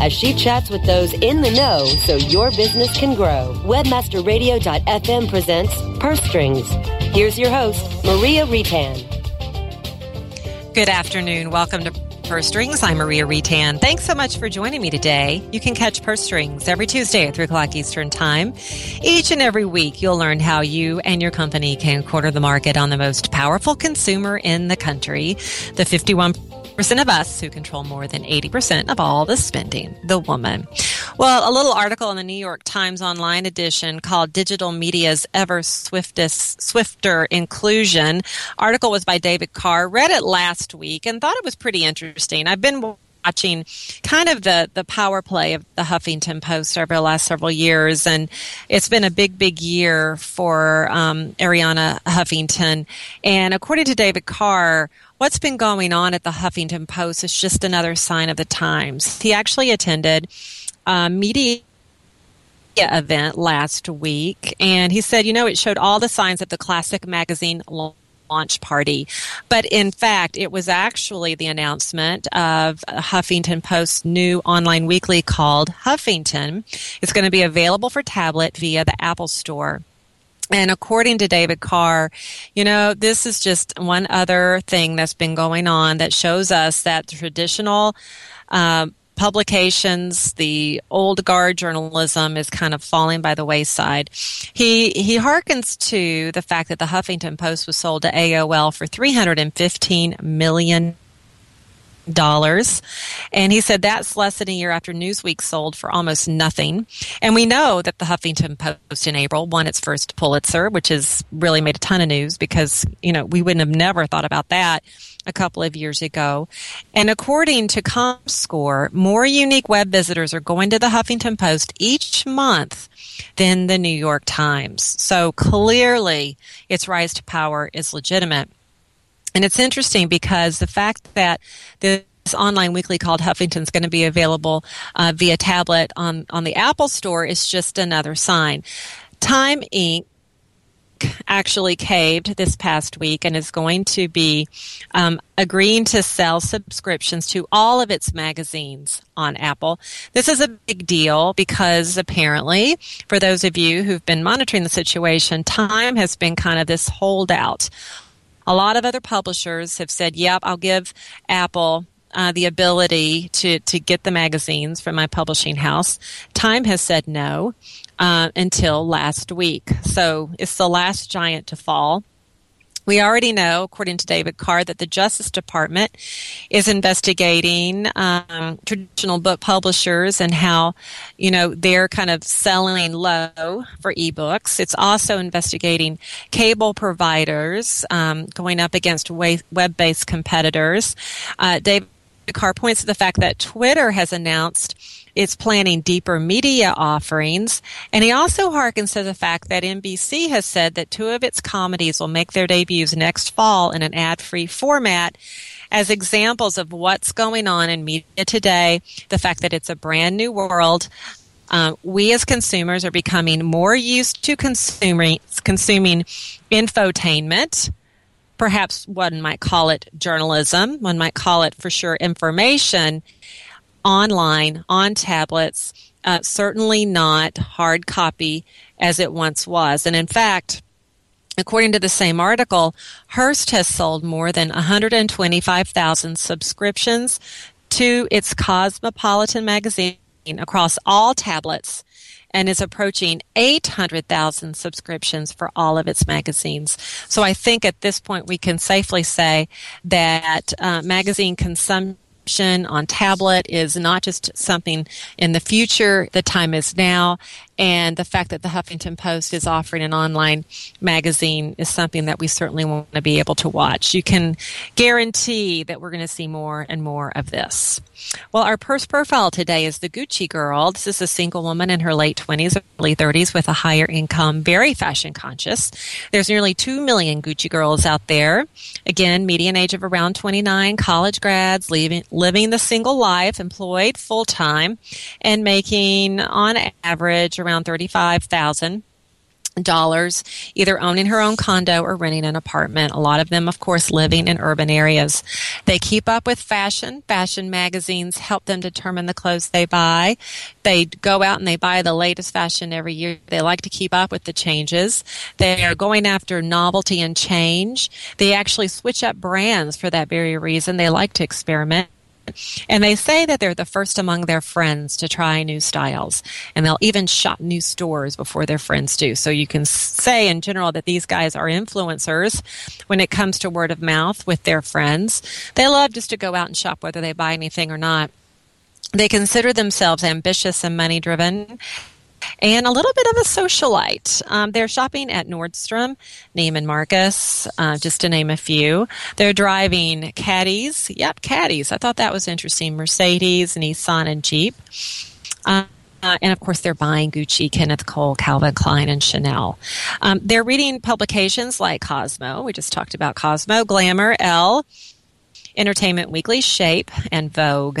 as she chats with those in the know so your business can grow. Webmasterradio.fm presents Purse Strings. Here's your host, Maria Reitan. Good afternoon. Welcome to Purse Strings. I'm Maria Reitan. Thanks so much for joining me today. You can catch Purse Strings every Tuesday at 3 o'clock Eastern Time. Each and every week, you'll learn how you and your company can corner the market on the most powerful consumer in the country, the 51 percent of us who control more than 80% of all the spending, the woman. Well, a little article in the New York Times online edition called Digital Media's Ever Swiftest, Swifter Inclusion. Article was by David Carr. Read it last week and thought it was pretty interesting. I've been watching kind of the, the power play of the Huffington Post over the last several years. And it's been a big, big year for um, Arianna Huffington. And according to David Carr, what's been going on at the Huffington Post is just another sign of the times. He actually attended a media event last week, and he said, you know, it showed all the signs of the classic magazine launch party. But in fact, it was actually the announcement of Huffington Post's new online weekly called Huffington. It's going to be available for tablet via the Apple Store. And according to David Carr, you know, this is just one other thing that's been going on that shows us that traditional uh, publications, the old guard journalism is kind of falling by the wayside. He he harkens to the fact that the Huffington Post was sold to AOL for 315 million dollars. And he said that's less than a year after Newsweek sold for almost nothing. And we know that the Huffington Post in April won its first Pulitzer, which has really made a ton of news because, you know, we wouldn't have never thought about that a couple of years ago. And according to ComScore, more unique web visitors are going to the Huffington Post each month than the New York Times. So clearly its rise to power is legitimate. And it's interesting because the fact that this online weekly called Huffington is going to be available uh, via tablet on, on the Apple Store is just another sign. Time Inc actually caved this past week and is going to be um, agreeing to sell subscriptions to all of its magazines on Apple. This is a big deal because apparently, for those of you who've been monitoring the situation, Time has been kind of this holdout a lot of other publishers have said, yep, I'll give Apple uh, the ability to, to get the magazines from my publishing house. Time has said no uh, until last week. So it's the last giant to fall. We already know, according to David Carr, that the Justice Department is investigating um, traditional book publishers and how, you know, they're kind of selling low for ebooks. It's also investigating cable providers um, going up against web-based competitors. Uh, David Carr points to the fact that Twitter has announced it's planning deeper media offerings. And he also harkens to the fact that NBC has said that two of its comedies will make their debuts next fall in an ad free format as examples of what's going on in media today, the fact that it's a brand new world. Uh, we as consumers are becoming more used to consuming, consuming infotainment. Perhaps one might call it journalism. One might call it for sure information online on tablets, uh, certainly not hard copy as it once was. And in fact, according to the same article, Hearst has sold more than 125,000 subscriptions to its Cosmopolitan magazine across all tablets and is approaching 800,000 subscriptions for all of its magazines. So I think at this point we can safely say that uh, magazine consumption on tablet is not just something in the future, the time is now, and the fact that the Huffington Post is offering an online magazine is something that we certainly want to be able to watch. You can guarantee that we're going to see more and more of this. Well, our purse profile today is the Gucci girl. This is a single woman in her late 20s, early 30s with a higher income, very fashion conscious. There's nearly 2 million Gucci girls out there. Again, median age of around 29, college grads, living, living the single life, employed full time, and making on average around 35,000 dollars either owning her own condo or renting an apartment. A lot of them of course living in urban areas. They keep up with fashion. Fashion magazines help them determine the clothes they buy. They go out and they buy the latest fashion every year. They like to keep up with the changes. They are going after novelty and change. They actually switch up brands for that very reason. They like to experiment and they say that they're the first among their friends to try new styles. And they'll even shop new stores before their friends do. So you can say in general that these guys are influencers when it comes to word of mouth with their friends. They love just to go out and shop whether they buy anything or not. They consider themselves ambitious and money driven and a little bit of a socialite. Um, they're shopping at Nordstrom, Neiman Marcus, uh, just to name a few. They're driving caddies. Yep, caddies. I thought that was interesting. Mercedes, Nissan, and Jeep. Uh, uh, and of course, they're buying Gucci, Kenneth Cole, Calvin Klein, and Chanel. Um, they're reading publications like Cosmo. We just talked about Cosmo, Glamour, Elle, Entertainment Weekly, Shape, and Vogue.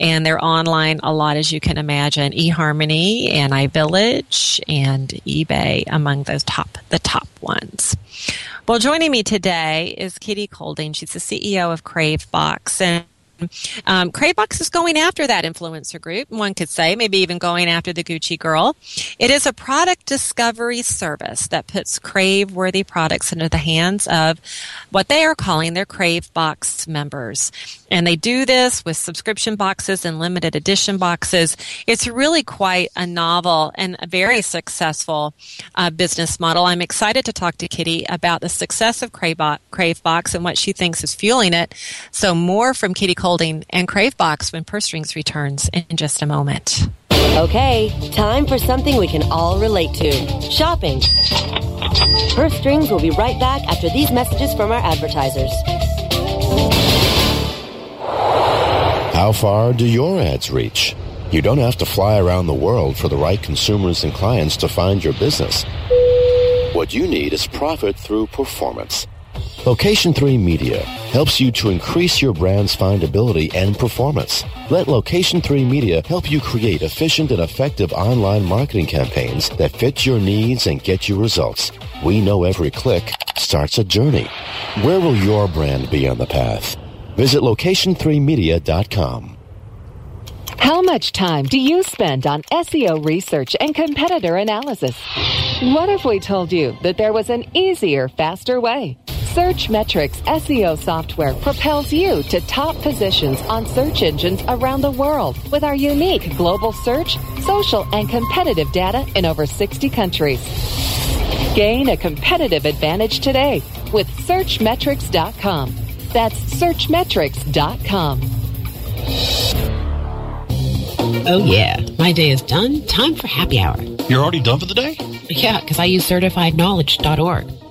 And they're online a lot, as you can imagine. eHarmony and iVillage and eBay among those top, the top ones. Well, joining me today is Kitty Kolding. She's the CEO of Cravebox. And um, Cravebox is going after that influencer group, one could say, maybe even going after the Gucci girl. It is a product discovery service that puts Crave worthy products into the hands of what they are calling their Cravebox members. And they do this with subscription boxes and limited edition boxes. It's really quite a novel and a very successful uh, business model. I'm excited to talk to Kitty about the success of Cravebox and what she thinks is fueling it. So more from Kitty Kolding and Cravebox when Purse Strings returns in just a moment. Okay, time for something we can all relate to shopping. Purse Strings will be right back after these messages from our advertisers. How far do your ads reach? You don't have to fly around the world for the right consumers and clients to find your business. What you need is profit through performance. Location 3 Media helps you to increase your brand's findability and performance. Let Location 3 Media help you create efficient and effective online marketing campaigns that fit your needs and get you results. We know every click starts a journey. Where will your brand be on the path? Visit location3media.com. How much time do you spend on SEO research and competitor analysis? What if we told you that there was an easier, faster way? Searchmetrics SEO software propels you to top positions on search engines around the world with our unique global search, social, and competitive data in over 60 countries. Gain a competitive advantage today with Searchmetrics.com. That's searchmetrics.com. Oh, yeah. My day is done. Time for happy hour. You're already done for the day? Yeah, because I use certifiedknowledge.org.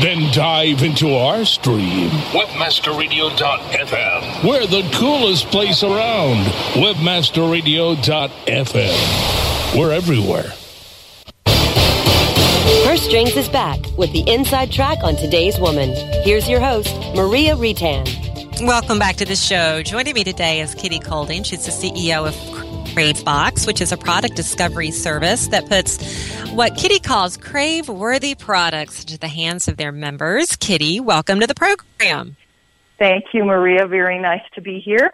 Then dive into our stream. Webmasterradio.fm. We're the coolest place around. Webmasterradio.fm. We're everywhere. Purse Strings is back with the inside track on today's woman. Here's your host, Maria Reitan. Welcome back to the show. Joining me today is Kitty Kolding. She's the CEO of CraveBox, which is a product discovery service that puts what Kitty calls crave worthy products into the hands of their members. Kitty, welcome to the program. Thank you, Maria. Very nice to be here.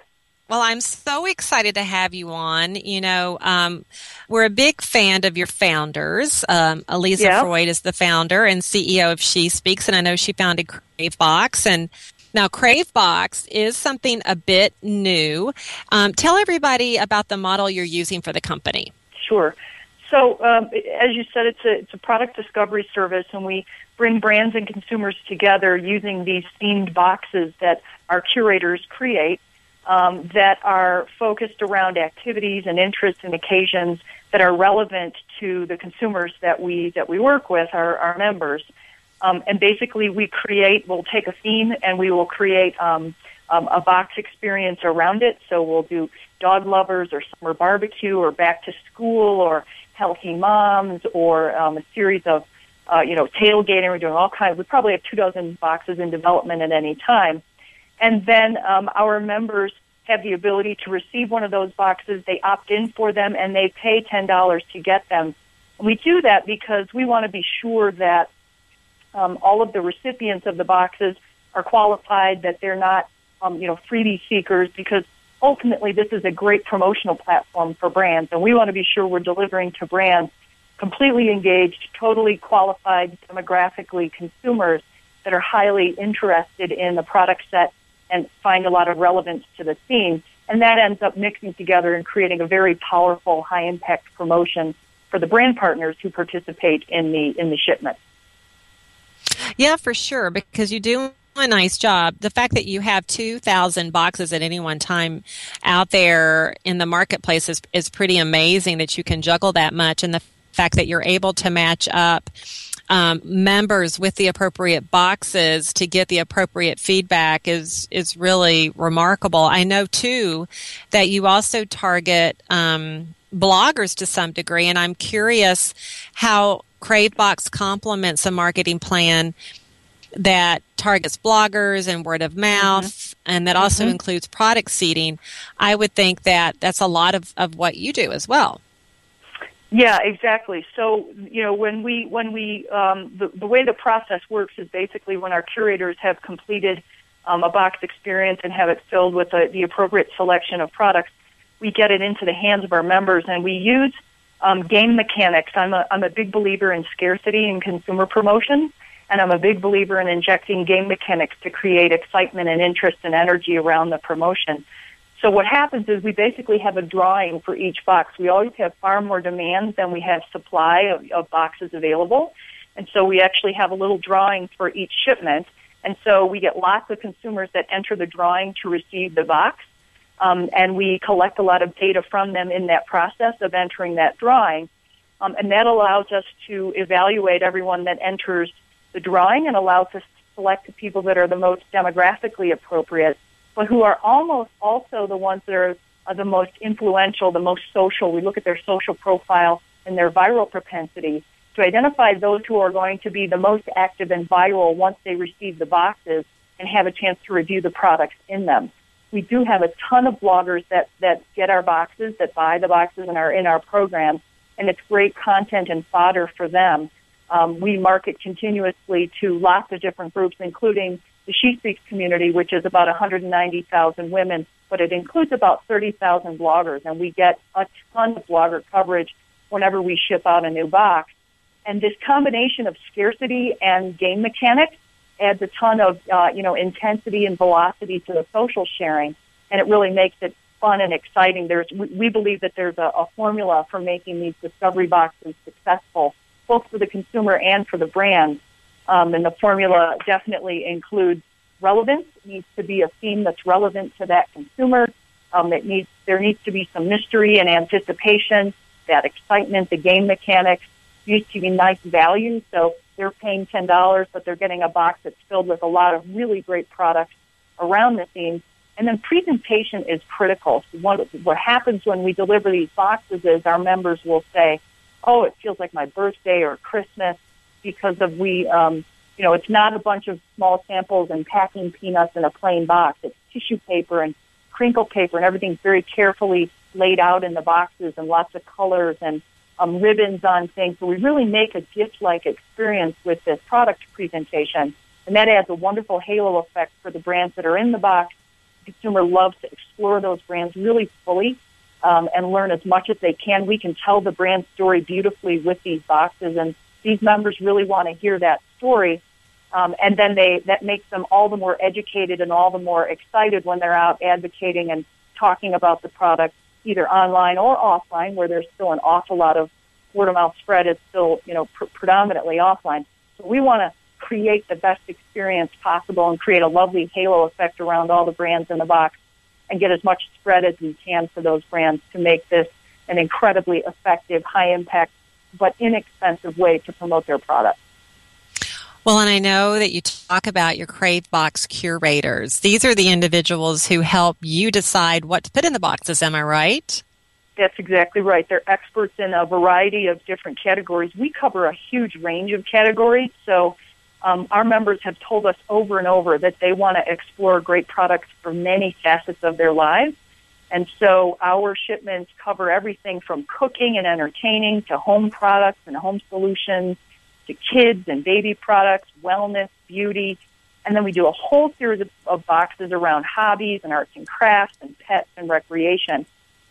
Well, I'm so excited to have you on. You know, um, we're a big fan of your founders. Um, Aliza yep. Freud is the founder and CEO of She Speaks, and I know she founded CraveBox. And now, CraveBox is something a bit new. Um, tell everybody about the model you're using for the company. Sure. So, um, as you said, it's a it's a product discovery service, and we bring brands and consumers together using these themed boxes that our curators create um, that are focused around activities and interests and occasions that are relevant to the consumers that we that we work with, our, our members. Um, and basically, we create. We'll take a theme and we will create um, um, a box experience around it. So we'll do dog lovers or summer barbecue or back to school or healthy moms or um, a series of uh, you know tailgating. We're doing all kinds. We probably have two dozen boxes in development at any time. And then um, our members have the ability to receive one of those boxes. They opt in for them and they pay $10 to get them. We do that because we want to be sure that um, all of the recipients of the boxes are qualified, that they're not, um, you know, freebie seekers, because ultimately this is a great promotional platform for brands, and we want to be sure we're delivering to brands completely engaged, totally qualified, demographically consumers that are highly interested in the product set and find a lot of relevance to the theme. And that ends up mixing together and creating a very powerful, high impact promotion for the brand partners who participate in the in the shipment. Yeah, for sure, because you do a nice job. The fact that you have 2,000 boxes at any one time out there in the marketplace is, is pretty amazing that you can juggle that much. And the fact that you're able to match up um, members with the appropriate boxes to get the appropriate feedback is is really remarkable. I know too that you also target um, bloggers to some degree, and I'm curious how CraveBox complements a marketing plan that targets bloggers and word of mouth mm-hmm. and that also mm-hmm. includes product seeding i would think that that's a lot of, of what you do as well yeah, exactly. So you know when we when we um, the the way the process works is basically when our curators have completed um, a box experience and have it filled with a, the appropriate selection of products, we get it into the hands of our members and we use um, game mechanics. I'm a I'm a big believer in scarcity and consumer promotion, and I'm a big believer in injecting game mechanics to create excitement and interest and energy around the promotion. So what happens is we basically have a drawing for each box. We always have far more demand than we have supply of, of boxes available. And so we actually have a little drawing for each shipment. And so we get lots of consumers that enter the drawing to receive the box. Um, and we collect a lot of data from them in that process of entering that drawing. Um, and that allows us to evaluate everyone that enters the drawing and allows us to select the people that are the most demographically appropriate but who are almost also the ones that are, are the most influential, the most social. We look at their social profile and their viral propensity to identify those who are going to be the most active and viral once they receive the boxes and have a chance to review the products in them. We do have a ton of bloggers that, that get our boxes, that buy the boxes and are in our program, and it's great content and fodder for them. Um, we market continuously to lots of different groups, including the She Speaks community, which is about 190,000 women, but it includes about 30,000 bloggers, and we get a ton of blogger coverage whenever we ship out a new box. And this combination of scarcity and game mechanics adds a ton of uh, you know intensity and velocity to the social sharing, and it really makes it fun and exciting. There's we, believe that there's a, a formula for making these discovery boxes successful, both for the consumer and for the brand. Um, and the formula definitely includes relevance. It needs to be a theme that's relevant to that consumer. Um, it needs there needs to be some mystery and anticipation, that excitement, the game mechanics. Needs to be nice value. So they're paying ten dollars, but they're getting a box that's filled with a lot of really great products around the theme. And then presentation is critical. So what, what happens when we deliver these boxes is our members will say, "Oh, it feels like my birthday or Christmas." because of we, um, you know, it's not a bunch of small samples and packing peanuts in a plain box. It's tissue paper and crinkle paper and everything's very carefully laid out in the boxes and lots of colors and um, ribbons on things. So we really make a gift-like experience with this product presentation, and that adds a wonderful halo effect for the brands that are in the box. The consumer loves to explore those brands really fully um, and learn as much as they can. We can tell the brand story beautifully with these boxes, and these members really want to hear that story. Um, and then they that makes them all the more educated and all the more excited when they're out advocating and talking about the product either online or offline, where there's still an awful lot of word of mouth spread is still, you know, pr- predominantly offline. So we want to create the best experience possible and create a lovely halo effect around all the brands in the box and get as much spread as we can for those brands to make this an incredibly effective, high impact, but inexpensive way to promote their product. Well, and I know that you talk about your Crave Box curators. These are the individuals who help you decide what to put in the boxes. Am I right? That's exactly right. They're experts in a variety of different categories. We cover a huge range of categories. So um, our members have told us over and over that they want to explore great products for many facets of their lives. And so our shipments cover everything from cooking and entertaining to home products and home solutions to kids and baby products, wellness, beauty. And then we do a whole series of, of boxes around hobbies and arts and crafts and pets and recreation.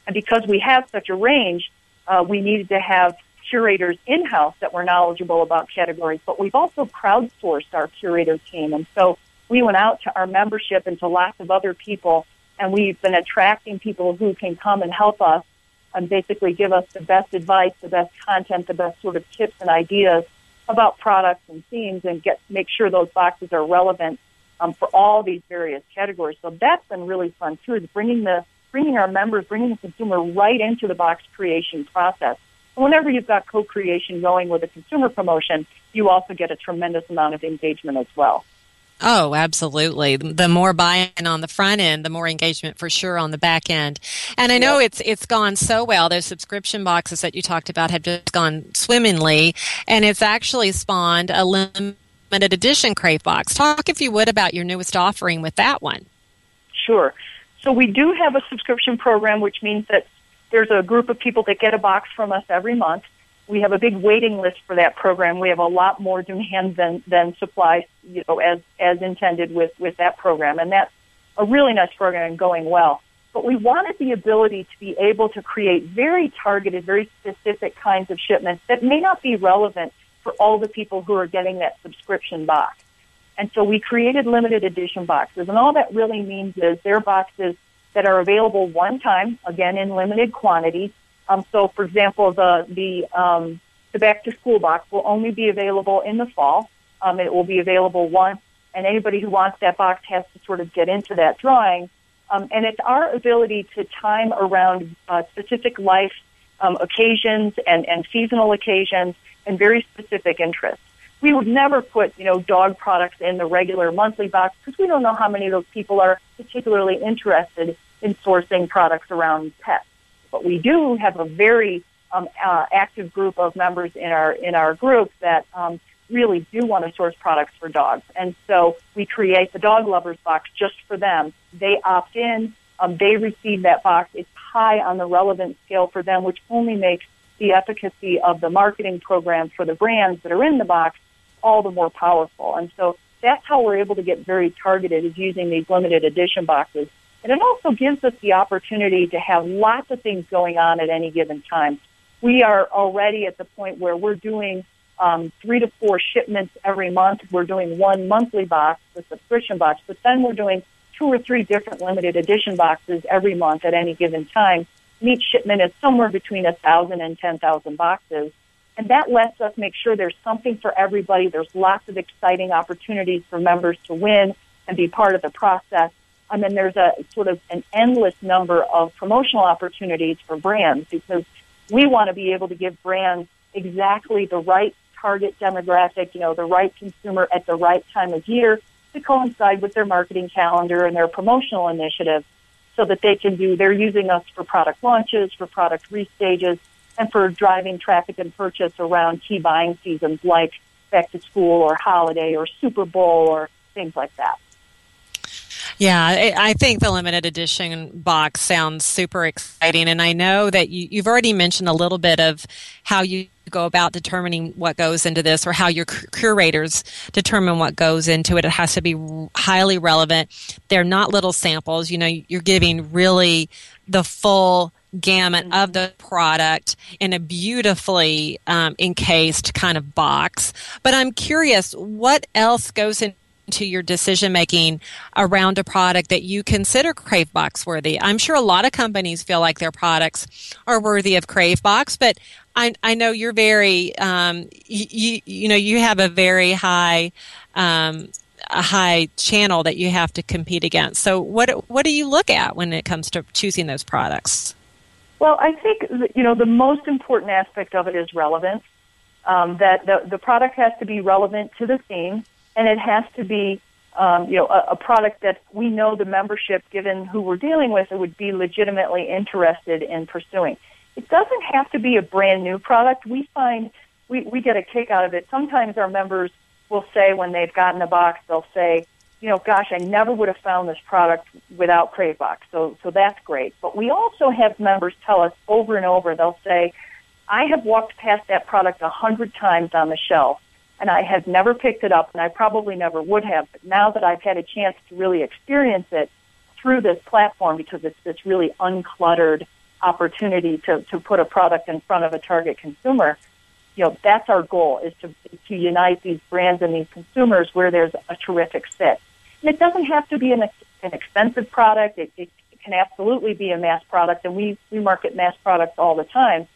And because we have such a range, uh, we needed to have curators in-house that were knowledgeable about categories, but we've also crowdsourced our curator team. And so we went out to our membership and to lots of other people, and we've been attracting people who can come and help us and basically give us the best advice, the best content, the best sort of tips and ideas about products and themes and get make sure those boxes are relevant um, for all these various categories. So that's been really fun too, is bringing the bringing our members, bringing the consumer right into the box creation process. Whenever you've got co-creation going with a consumer promotion, you also get a tremendous amount of engagement as well. Oh, absolutely. The more buy-in on the front end, the more engagement for sure on the back end. And I know yep. it's it's gone so well. Those subscription boxes that you talked about have just gone swimmingly, and it's actually spawned a limited edition Crave box. Talk, if you would, about your newest offering with that one. Sure. So we do have a subscription program, which means that there's a group of people that get a box from us every month we have a big waiting list for that program. We have a lot more demand than than supply, you know, as as intended with with that program, and that's a really nice program and going well. But we wanted the ability to be able to create very targeted, very specific kinds of shipments that may not be relevant for all the people who are getting that subscription box. And so we created limited edition boxes, and all that really means is they're boxes that are available one time, again in limited quantity, um, so, for example, the the um, the back to school box will only be available in the fall. Um, it will be available once, and anybody who wants that box has to sort of get into that drawing. Um, and it's our ability to time around uh, specific life um, occasions and, and seasonal occasions and very specific interests. We would never put, you know, dog products in the regular monthly box because we don't know how many of those people are particularly interested in sourcing products around pets. But we do have a very um, uh, active group of members in our in our group that um, really do want to source products for dogs, and so we create the dog lovers box just for them. They opt in, um, they receive that box. It's high on the relevant scale for them, which only makes the efficacy of the marketing program for the brands that are in the box all the more powerful. And so that's how we're able to get very targeted is using these limited edition boxes and it also gives us the opportunity to have lots of things going on at any given time. We are already at the point where we're doing um, three to four shipments every month. We're doing one monthly box, the subscription box, but then we're doing two or three different limited edition boxes every month at any given time. And each shipment is somewhere between a thousand and ten thousand boxes. And that lets us make sure there's something for everybody. There's lots of exciting opportunities for members to win and be part of the process. And then there's a sort of an endless number of promotional opportunities for brands because we want to be able to give brands exactly the right target demographic, you know, the right consumer at the right time of year to coincide with their marketing calendar and their promotional initiative so that they can do, they're using us for product launches, for product restages, and for driving traffic and purchase around key buying seasons like back to school or holiday or Super Bowl or things like that. Yeah, I think the limited edition box sounds super exciting. And I know that you, have already mentioned a little bit of how you go about determining what goes into this or how your curators determine what goes into it. It has to be highly relevant. They're not little samples. You know, you're giving really the full gamut mm-hmm. of the product in a beautifully um, encased kind of box. But I'm curious, what else goes in? To your decision making around a product that you consider Crave Box worthy? I'm sure a lot of companies feel like their products are worthy of Crave Box, but I, I know you're very, um, you, you know, you have a very high, um, a high channel that you have to compete against. So what what do you look at when it comes to choosing those products? Well, I think you know the most important aspect of it is relevance. Um, that the the product has to be relevant to the theme and it has to be um, you know a, a product that we know the membership, given who we're dealing with, would be legitimately interested in pursuing. It doesn't have to be a brand new product. We find we, we get a kick out of it. Sometimes our members will say when they've gotten a box, they'll say, you know, gosh, I never would have found this product without Box. So, so that's great. But we also have members tell us over and over, they'll say, I have walked past that product a hundred times on the shelf and I had never picked it up, and I probably never would have. But now that I've had a chance to really experience it through this platform, because it's this really uncluttered opportunity to, to put a product in front of a target consumer, you know, that's our goal is to, to unite these brands and these consumers where there's a terrific fit. And it doesn't have to be an, an expensive product. It, it, can absolutely be a mass product, and we, we market mass products all the time.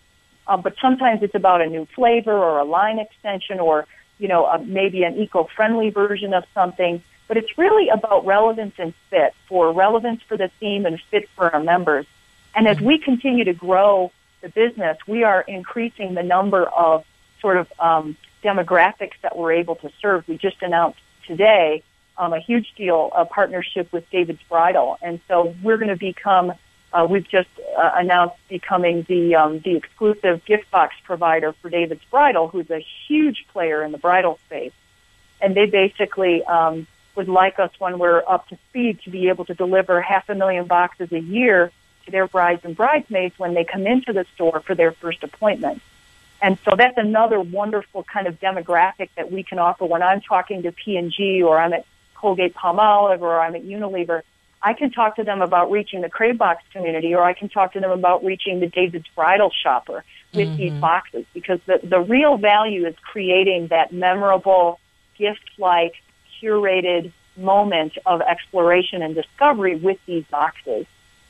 Um, but sometimes it's about a new flavor or a line extension or you know, a, maybe an eco-friendly version of something. But it's really about relevance and fit for relevance for the theme and fit for our members. And as we continue to grow the business, we are increasing the number of sort of um, demographics that we're able to serve. We just announced today um, a huge deal, a partnership with David's Bridal, and so we're going to become uh, we've just uh, announced becoming the um, the exclusive gift box provider for David's Bridal, who's a huge player in the bridal space, and they basically um, would like us when we're up to speed to be able to deliver half a million boxes a year to their brides and bridesmaids when they come into the store for their first appointment. And so that's another wonderful kind of demographic that we can offer when I'm talking to P&G or I'm at Colgate Palmolive or I'm at Unilever I can talk to them about reaching the Crave Box community, or I can talk to them about reaching the David's Bridal shopper with mm-hmm. these boxes, because the, the real value is creating that memorable, gift-like, curated moment of exploration and discovery with these boxes.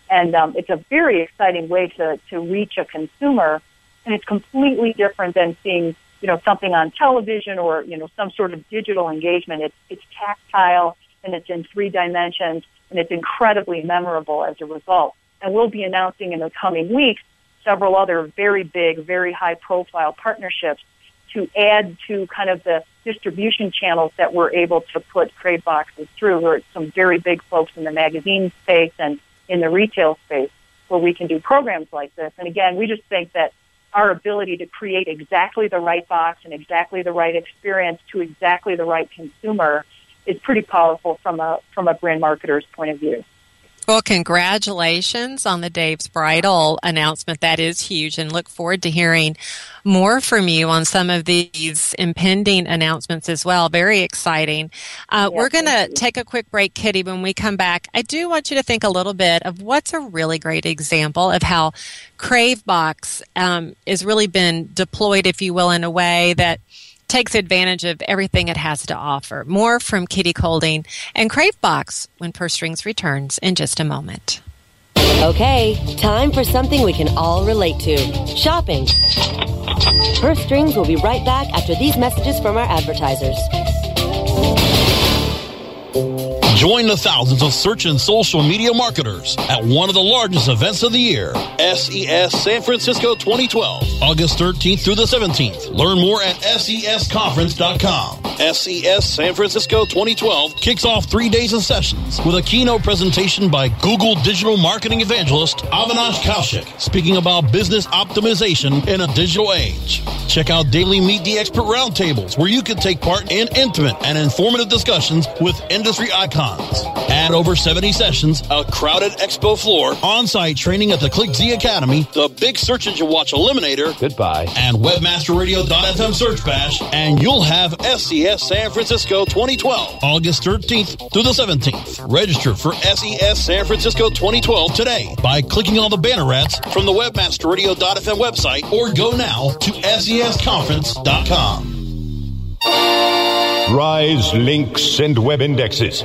And um, it's a very exciting way to, to reach a consumer, and it's completely different than seeing you know something on television or you know some sort of digital engagement. It's it's tactile and it's in three dimensions and it's incredibly memorable as a result. And we'll be announcing in the coming weeks several other very big, very high profile partnerships to add to kind of the distribution channels that we're able to put Crave boxes through. Are some very big folks in the magazine space and in the retail space where we can do programs like this. And again, we just think that our ability to create exactly the right box and exactly the right experience to exactly the right consumer is pretty powerful from a from a brand marketer's point of view. Well, congratulations on the Dave's Bridal announcement. That is huge, and look forward to hearing more from you on some of these impending announcements as well. Very exciting. Uh, we're going to take a quick break, Kitty. When we come back, I do want you to think a little bit of what's a really great example of how Crave Box um, has really been deployed, if you will, in a way that takes advantage of everything it has to offer. More from Kitty Kolding and Crave Box when Purse Strings returns in just a moment. Okay, time for something we can all relate to shopping. Purse Strings will be right back after these messages from our advertisers. Join the thousands of search and social media marketers at one of the largest events of the year, SES San Francisco 2012, August 13th through the 17th. Learn more at sesconference.com. SES San Francisco 2012 kicks off three days of sessions with a keynote presentation by Google digital marketing evangelist Avinash Kaushik, speaking about business optimization in a digital age. Check out daily Meet the Expert roundtables where you can take part in intimate and informative discussions with industry icons. Add over 70 sessions, a crowded expo floor, on-site training at the ClickZ Academy, the Big Search Engine Watch Eliminator, Goodbye. and WebmasterRadio.fm Search Bash, and you'll have SES San Francisco 2012, August 13th through the 17th. Register for SES San Francisco 2012 today by clicking on the banner ads from the WebmasterRadio.fm website or go now to SESConference.com. Rise links and web indexes.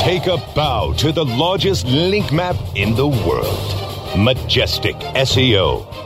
Take a bow to the largest link map in the world. Majestic SEO.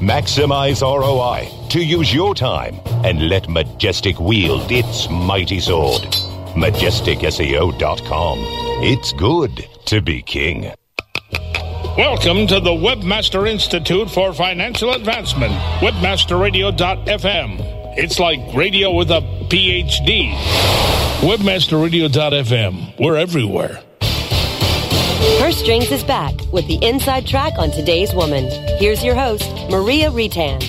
Maximize ROI to use your time and let Majestic wield its mighty sword. MajesticSEO.com. It's good to be king. Welcome to the Webmaster Institute for Financial Advancement, webmasterradio.fm. It's like radio with a PhD. Webmasterradio.fm. We're everywhere. Purse Strings is back with the inside track on today's woman. Here's your host, Maria Reitan.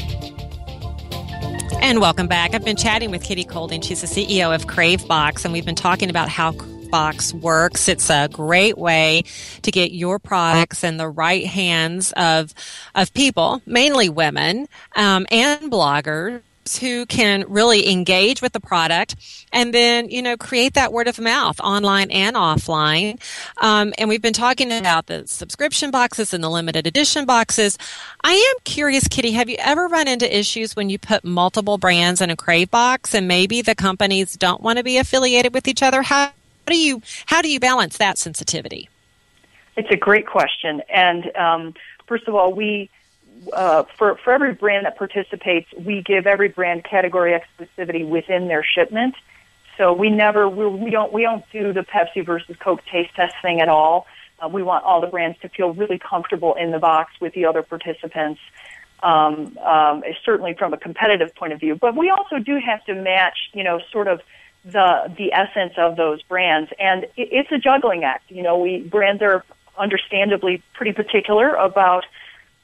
And welcome back. I've been chatting with Kitty Kolding. She's the CEO of CraveBox, and we've been talking about how Box works. It's a great way to get your products in the right hands of of people, mainly women um, and bloggers who can really engage with the product and then you know create that word of mouth online and offline. Um, and we've been talking about the subscription boxes and the limited edition boxes. I am curious kitty have you ever run into issues when you put multiple brands in a crave box and maybe the companies don't want to be affiliated with each other? How do you how do you balance that sensitivity? It's a great question. And um, first of all, we uh, for for every brand that participates, we give every brand category exclusivity within their shipment. So we never we, we don't we don't do the Pepsi versus Coke taste test thing at all. Uh, we want all the brands to feel really comfortable in the box with the other participants. Um, um, certainly from a competitive point of view, but we also do have to match, you know, sort of the the essence of those brands, and it, it's a juggling act. You know, we brands are understandably pretty particular about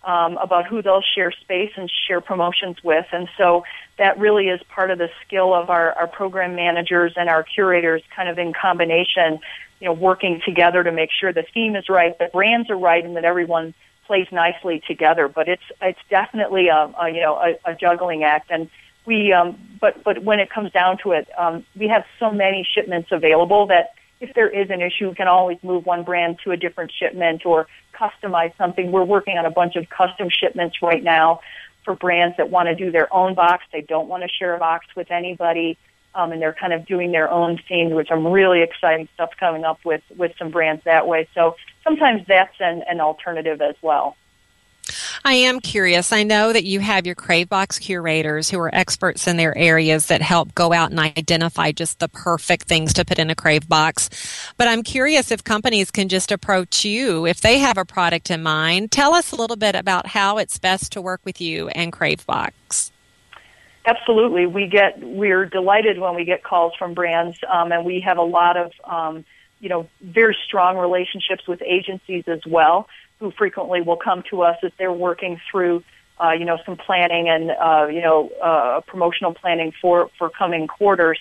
um, about who they'll share space and share promotions with. And so that really is part of the skill of our, our program managers and our curators kind of in combination, you know, working together to make sure the theme is right, the brands are right, and that everyone plays nicely together. But it's, it's definitely a, a you know, a, a juggling act. And we, um, but, but when it comes down to it, um, we have so many shipments available that if there is an issue, we can always move one brand to a different shipment or customize something. We're working on a bunch of custom shipments right now for brands that want to do their own box. They don't want to share a box with anybody. Um, and they're kind of doing their own thing, which I'm really exciting stuff coming up with, with some brands that way. So sometimes that's an, an alternative as well. I am curious. I know that you have your CraveBox curators who are experts in their areas that help go out and identify just the perfect things to put in a CraveBox. But I'm curious if companies can just approach you if they have a product in mind. Tell us a little bit about how it's best to work with you and CraveBox. Absolutely, we get we're delighted when we get calls from brands, um, and we have a lot of um, you know very strong relationships with agencies as well who frequently will come to us as they're working through, uh, you know, some planning and, uh, you know, uh, promotional planning for, for coming quarters.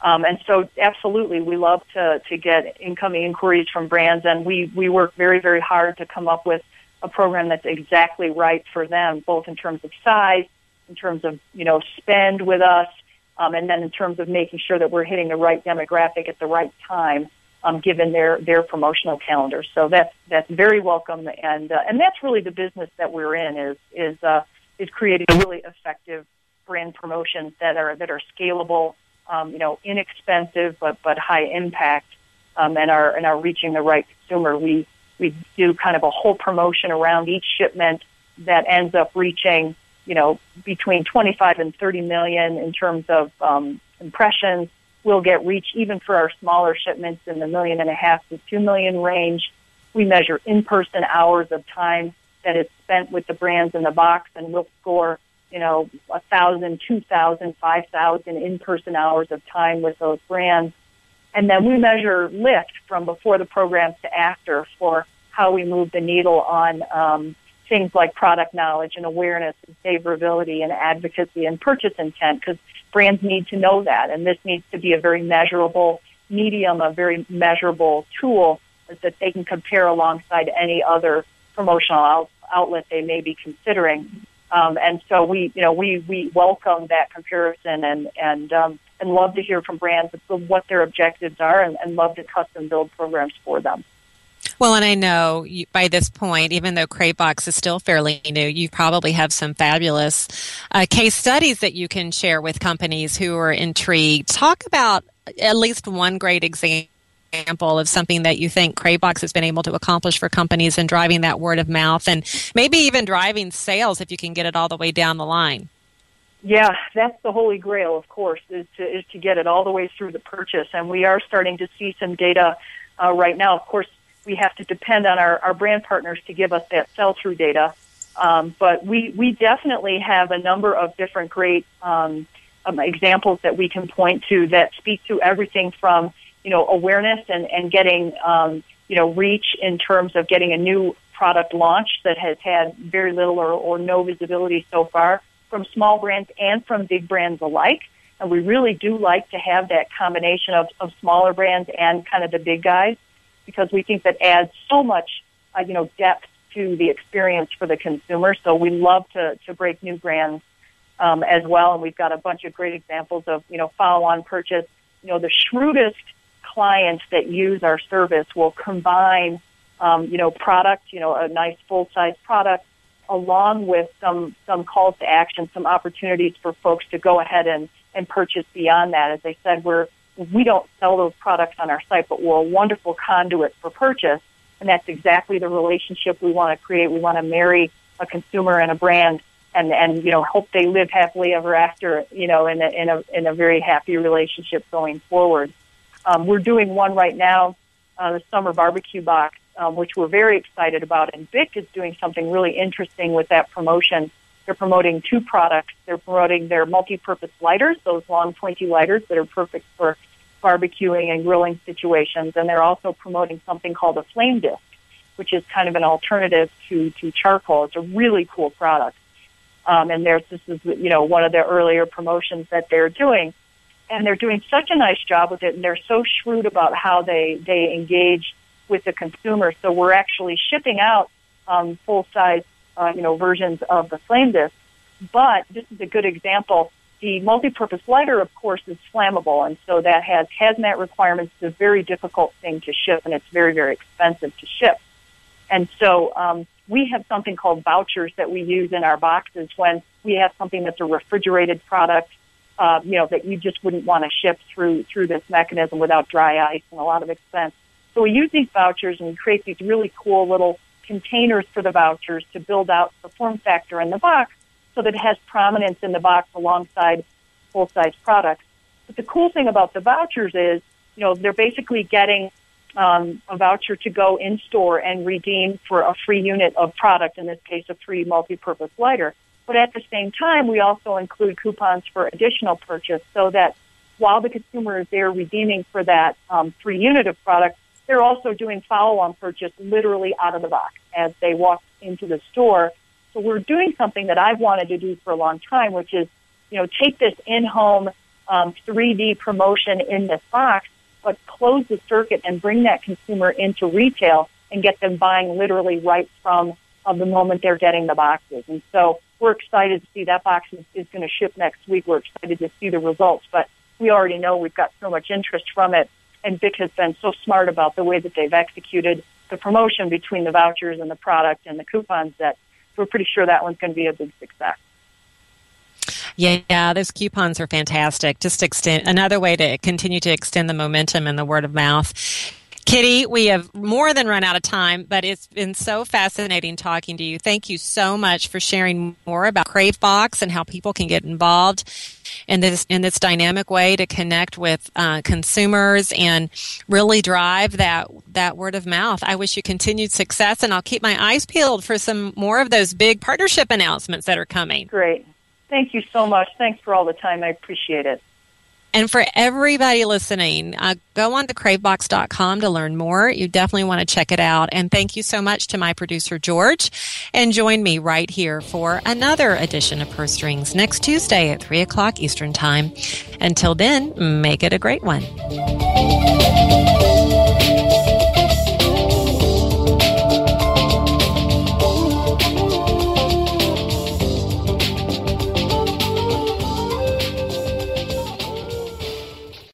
Um, and so absolutely, we love to, to get incoming inquiries from brands and we, we work very, very hard to come up with a program that's exactly right for them, both in terms of size, in terms of, you know, spend with us, um, and then in terms of making sure that we're hitting the right demographic at the right time um, given their their promotional calendar. So that's that's very welcome, and uh, and that's really the business that we're in is is uh, is creating really effective brand promotions that are that are scalable, um, you know, inexpensive but but high impact, um, and are and are reaching the right consumer. We we do kind of a whole promotion around each shipment that ends up reaching, you know, between 25 and 30 million in terms of um, impressions. We'll get reach even for our smaller shipments in the million and a half to two million range. We measure in-person hours of time that is spent with the brands in the box, and we'll score, you know, a thousand, two thousand, five thousand in-person hours of time with those brands. And then we measure lift from before the program to after for how we move the needle on um, things like product knowledge and awareness and favorability and advocacy and purchase intent because brands need to know that. And this needs to be a very measurable medium, a very measurable tool that they can compare alongside any other promotional out- outlet they may be considering. Um, and so we, you know, we, we welcome that comparison and, and, um, and love to hear from brands what their objectives are and, and love to custom build programs for them. Well, and I know you, by this point, even though Cravebox is still fairly new, you probably have some fabulous uh, case studies that you can share with companies who are intrigued. Talk about at least one great example of something that you think Cravebox has been able to accomplish for companies and driving that word of mouth and maybe even driving sales if you can get it all the way down the line. Yeah, that's the holy grail, of course, is to is to get it all the way through the purchase, and we are starting to see some data uh, right now. Of course, we have to depend on our, our brand partners to give us that sell through data. Um, but we, we definitely have a number of different great um, um, examples that we can point to that speak to everything from you know awareness and, and getting um, you know reach in terms of getting a new product launch that has had very little or, or no visibility so far from small brands and from big brands alike. And we really do like to have that combination of, of smaller brands and kind of the big guys because we think that adds so much, uh, you know, depth to the experience for the consumer. So we love to, to break new brands um, as well. And we've got a bunch of great examples of, you know, follow-on purchase. You know, the shrewdest clients that use our service will combine, um, you know, product, you know, a nice full-size product along with some, some calls to action, some opportunities for folks to go ahead and, and purchase beyond that. As I said, we're, we don't sell those products on our site, but we're a wonderful conduit for purchase. And that's exactly the relationship we want to create. We want to marry a consumer and a brand and, and, you know, hope they live happily ever after, you know, in a, in a, in a very happy relationship going forward. Um, we're doing one right now, uh, the summer barbecue box, um, which we're very excited about. And Bic is doing something really interesting with that promotion they're promoting two products. They're promoting their multi-purpose lighters, those long pointy lighters that are perfect for barbecuing and grilling situations. And they're also promoting something called a FlameDisk, which is kind of an alternative to, to charcoal. It's a really cool product. Um, and there's, this is, you know, one of the earlier promotions that they're doing. And they're doing such a nice job with it and they're so shrewd about how they, they engage with the consumer. So we're actually shipping out um, full size uh, you know, versions of the FlameDisk. But this is a good example. The multi-purpose lighter, of course, is flammable, and so that has hazmat requirements. It's a very difficult thing to ship, and it's very, very expensive to ship. And so um, we have something called vouchers that we use in our boxes when we have something that's a refrigerated product, uh, you know, that you just wouldn't want to ship through through this mechanism without dry ice and a lot of expense. So we use these vouchers and we create these really cool little containers for the vouchers to build out the form factor in the box so that it has prominence in the box alongside full size products. But the cool thing about the vouchers is, you know, they're basically getting um, a voucher to go in store and redeem for a free unit of product, in this case, a free multi-purpose lighter. But at the same time, we also include coupons for additional purchase so that while the consumer is there redeeming for that um, free unit of product, they're also doing follow-on purchase literally out of the box as they walk into the store. So we're doing something that I've wanted to do for a long time, which is, you know, take this in-home um, 3D promotion in this box, but close the circuit and bring that consumer into retail and get them buying literally right from uh, the moment they're getting the boxes. And so we're excited to see that box is, is going to ship next week. We're excited to see the results, but we already know we've got so much interest from it and Bic has been so smart about the way that they've executed the promotion between the vouchers and the product and the coupons that we're pretty sure that one's going to be a big success. Yeah, those coupons are fantastic. Just extend another way to continue to extend the momentum and the word of mouth. Kitty, we have more than run out of time, but it's been so fascinating talking to you. Thank you so much for sharing more about CraveBox and how people can get involved in this in this dynamic way to connect with uh, consumers and really drive that that word of mouth. I wish you continued success, and I'll keep my eyes peeled for some more of those big partnership announcements that are coming. Great. Thank you so much. Thanks for all the time. I appreciate it. And for everybody listening, uh, go on to cravebox.com to learn more. You definitely want to check it out. And thank you so much to my producer, George. And join me right here for another edition of Purse Strings next Tuesday at 3 o'clock Eastern Time. Until then, make it a great one.